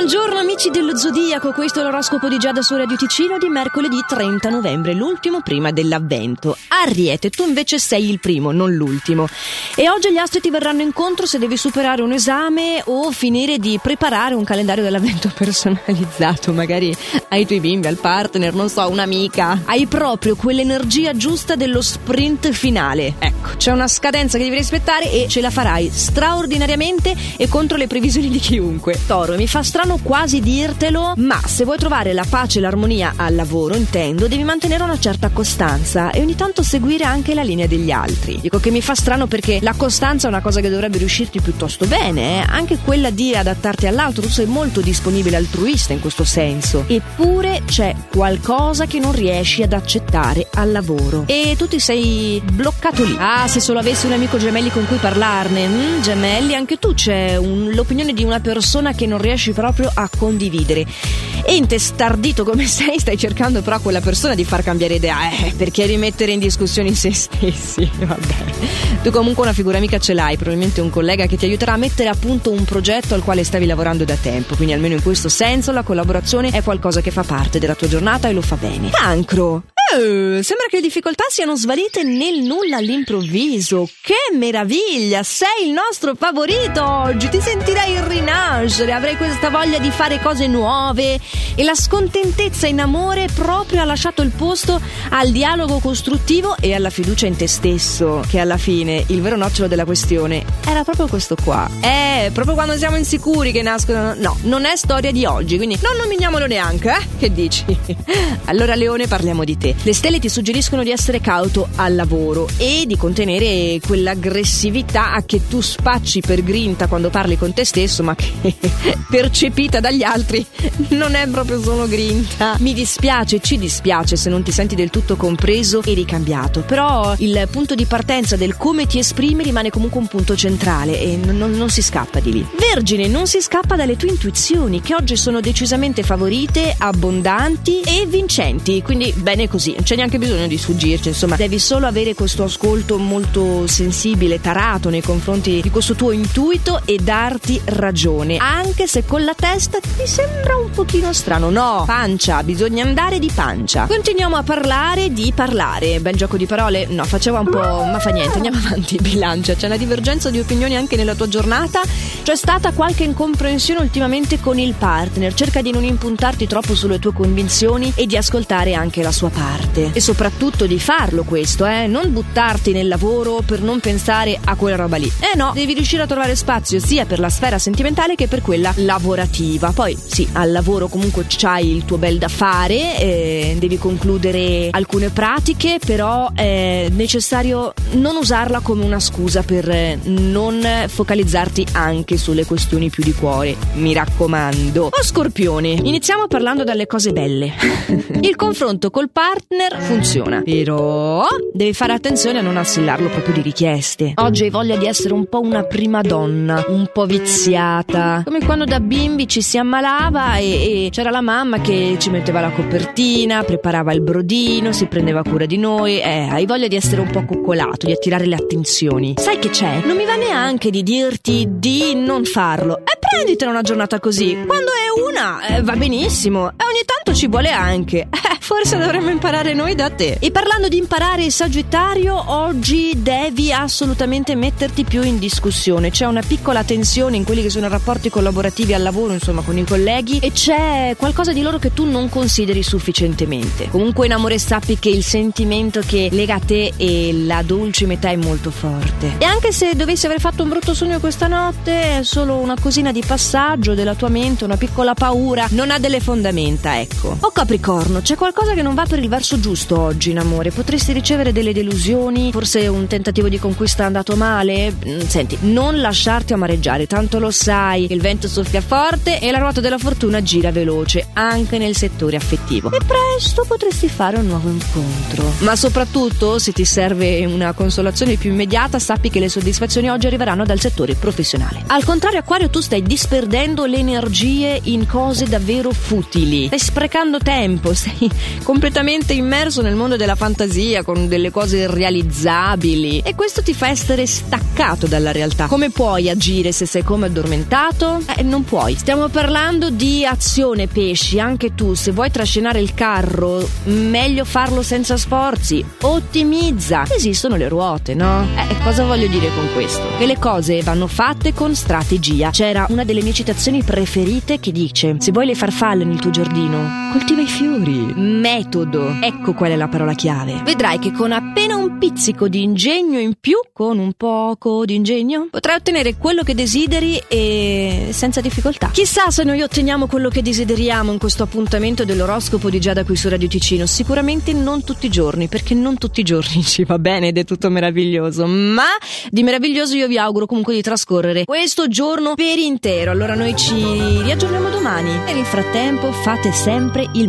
Buongiorno amici dello Zodiaco, questo è l'oroscopo di Giada su Radio Ticino di mercoledì 30 novembre, l'ultimo prima dell'avvento. Ariete, tu invece sei il primo, non l'ultimo. E oggi gli astri ti verranno incontro se devi superare un esame o finire di preparare un calendario dell'avvento personalizzato, magari ai tuoi bimbi, al partner, non so, un'amica. Hai proprio quell'energia giusta dello sprint finale. Ecco, c'è una scadenza che devi rispettare e ce la farai straordinariamente e contro le previsioni di chiunque. Toro, mi fa strano quasi dirtelo, ma se vuoi trovare la pace e l'armonia al lavoro, intendo, devi mantenere una certa costanza e ogni tanto seguire anche la linea degli altri. Dico che mi fa strano perché la costanza è una cosa che dovrebbe riuscirti piuttosto bene, eh? anche quella di adattarti all'altro, tu sei molto disponibile altruista in questo senso. Eppure c'è qualcosa che non riesci ad accettare al lavoro e tu ti sei bloccato lì. Ah, se solo avessi un amico gemelli con cui parlarne. Mm, gemelli, anche tu c'è un, l'opinione di una persona che non riesci proprio a condividere. E intestardito come sei, stai cercando però quella persona di far cambiare idea. Eh, perché rimettere in discussione se stessi? Vabbè. Tu comunque una figura amica ce l'hai, probabilmente un collega che ti aiuterà a mettere a punto un progetto al quale stavi lavorando da tempo. Quindi almeno in questo senso la collaborazione è qualcosa che fa parte della tua giornata e lo fa bene. Cancro! Eh, sembra che le difficoltà siano svanite nel nulla all'improvviso. Che meraviglia! Sei il nostro favorito oggi! Ti sentirei rinascere, avrei questa voglia di fare cose nuove e la scontentezza in amore proprio ha lasciato il posto al dialogo costruttivo e alla fiducia in te stesso, che alla fine il vero nocciolo della questione era proprio questo qua. Eh, proprio quando siamo insicuri che nascono... No, non è storia di oggi, quindi non nominiamolo neanche, eh? Che dici? allora Leone parliamo di te. Le stelle ti suggeriscono di essere cauto al lavoro e di contenere quell'aggressività che tu spacci per grinta quando parli con te stesso, ma che percepita dagli altri non è proprio solo grinta. Mi dispiace, ci dispiace se non ti senti del tutto compreso e ricambiato, però il punto di partenza del come ti esprimi rimane comunque un punto centrale e non, non, non si scappa di lì. Vergine, non si scappa dalle tue intuizioni che oggi sono decisamente favorite, abbondanti e vincenti, quindi bene così così, non c'è neanche bisogno di sfuggirci, insomma, devi solo avere questo ascolto molto sensibile, tarato nei confronti di questo tuo intuito e darti ragione, anche se con la testa ti sembra un pochino strano. No, pancia, bisogna andare di pancia. Continuiamo a parlare di parlare. Bel gioco di parole? No, faceva un po', ma fa niente, andiamo avanti, bilancia. C'è una divergenza di opinioni anche nella tua giornata? C'è stata qualche incomprensione ultimamente con il partner? Cerca di non impuntarti troppo sulle tue convinzioni e di ascoltare anche la sua parte parte e soprattutto di farlo questo, eh? Non buttarti nel lavoro per non pensare a quella roba lì. Eh no, devi riuscire a trovare spazio sia per la sfera sentimentale che per quella lavorativa. Poi sì, al lavoro comunque c'hai il tuo bel da fare, eh, devi concludere alcune pratiche, però è necessario non usarla come una scusa per non focalizzarti anche sulle questioni più di cuore. Mi raccomando. Oh Scorpione, iniziamo parlando dalle cose belle. il confronto col partner partner funziona. Però devi fare attenzione a non assillarlo proprio di richieste. Oggi hai voglia di essere un po' una prima donna, un po' viziata. Come quando da bimbi ci si ammalava e, e c'era la mamma che ci metteva la copertina, preparava il brodino, si prendeva cura di noi. Eh, hai voglia di essere un po' coccolato, di attirare le attenzioni. Sai che c'è? Non mi va neanche di dirti di non farlo. E prenditela una giornata così. Quando è una, eh, va benissimo. E ogni tanto ci vuole anche. Eh, forse dovremmo imparare noi da te. E parlando di imparare il Sagittario, oggi devi assolutamente metterti più in discussione. C'è una piccola tensione in quelli che sono i rapporti collaborativi al lavoro, insomma, con i colleghi, e c'è qualcosa di loro che tu non consideri sufficientemente. Comunque, in amore, sappi che il sentimento che lega a te e la dolce metà è molto forte. E anche se dovessi aver fatto un brutto sogno questa notte, è solo una cosina di passaggio della tua mente, una piccola paura, non ha delle fondamenta, ecco. O Capricorno, c'è qualcosa che non va per il verso giusto oggi in amore? Potresti ricevere delle delusioni? Forse un tentativo di conquista è andato male? Mm, senti, non lasciarti amareggiare, tanto lo sai, il vento soffia forte e la ruota della fortuna gira veloce, anche nel settore affettivo. E presto potresti fare un nuovo incontro. Ma soprattutto, se ti serve una consolazione più immediata, sappi che le soddisfazioni oggi arriveranno dal settore professionale. Al contrario, Aquario, tu stai disperdendo le energie in cose davvero futili. Stai sprecando tempo, stai completamente immerso nel mondo della fantasia, con delle cose realizzabili e questo ti fa essere staccato dalla realtà. Come puoi agire se sei come addormentato? Eh, non puoi. Stiamo parlando di azione pesci, anche tu se vuoi trascinare il carro, meglio farlo senza sforzi. Ottimizza. Esistono le ruote, no? Eh, cosa voglio dire con questo? Che le cose vanno fatte con strategia. C'era una delle mie citazioni preferite che dice: Se vuoi le farfalle nel tuo giardino, coltiva i fiori. Metodo. Ecco qual è la parola chiave. Vedrai che con appena un pizzico di ingegno in più, con un poco di ingegno, potrai ottenere quello che desideri e senza difficoltà. Chissà se noi otteniamo quello che desideriamo in questo appuntamento dell'oroscopo di Giada qui su Radio Ticino. Sicuramente non tutti i giorni, perché non tutti i giorni ci va bene ed è tutto meraviglioso. Ma di meraviglioso io vi auguro comunque di trascorrere questo giorno per intero. Allora noi ci riaggiorniamo domani. E nel frattempo fate sempre il meglio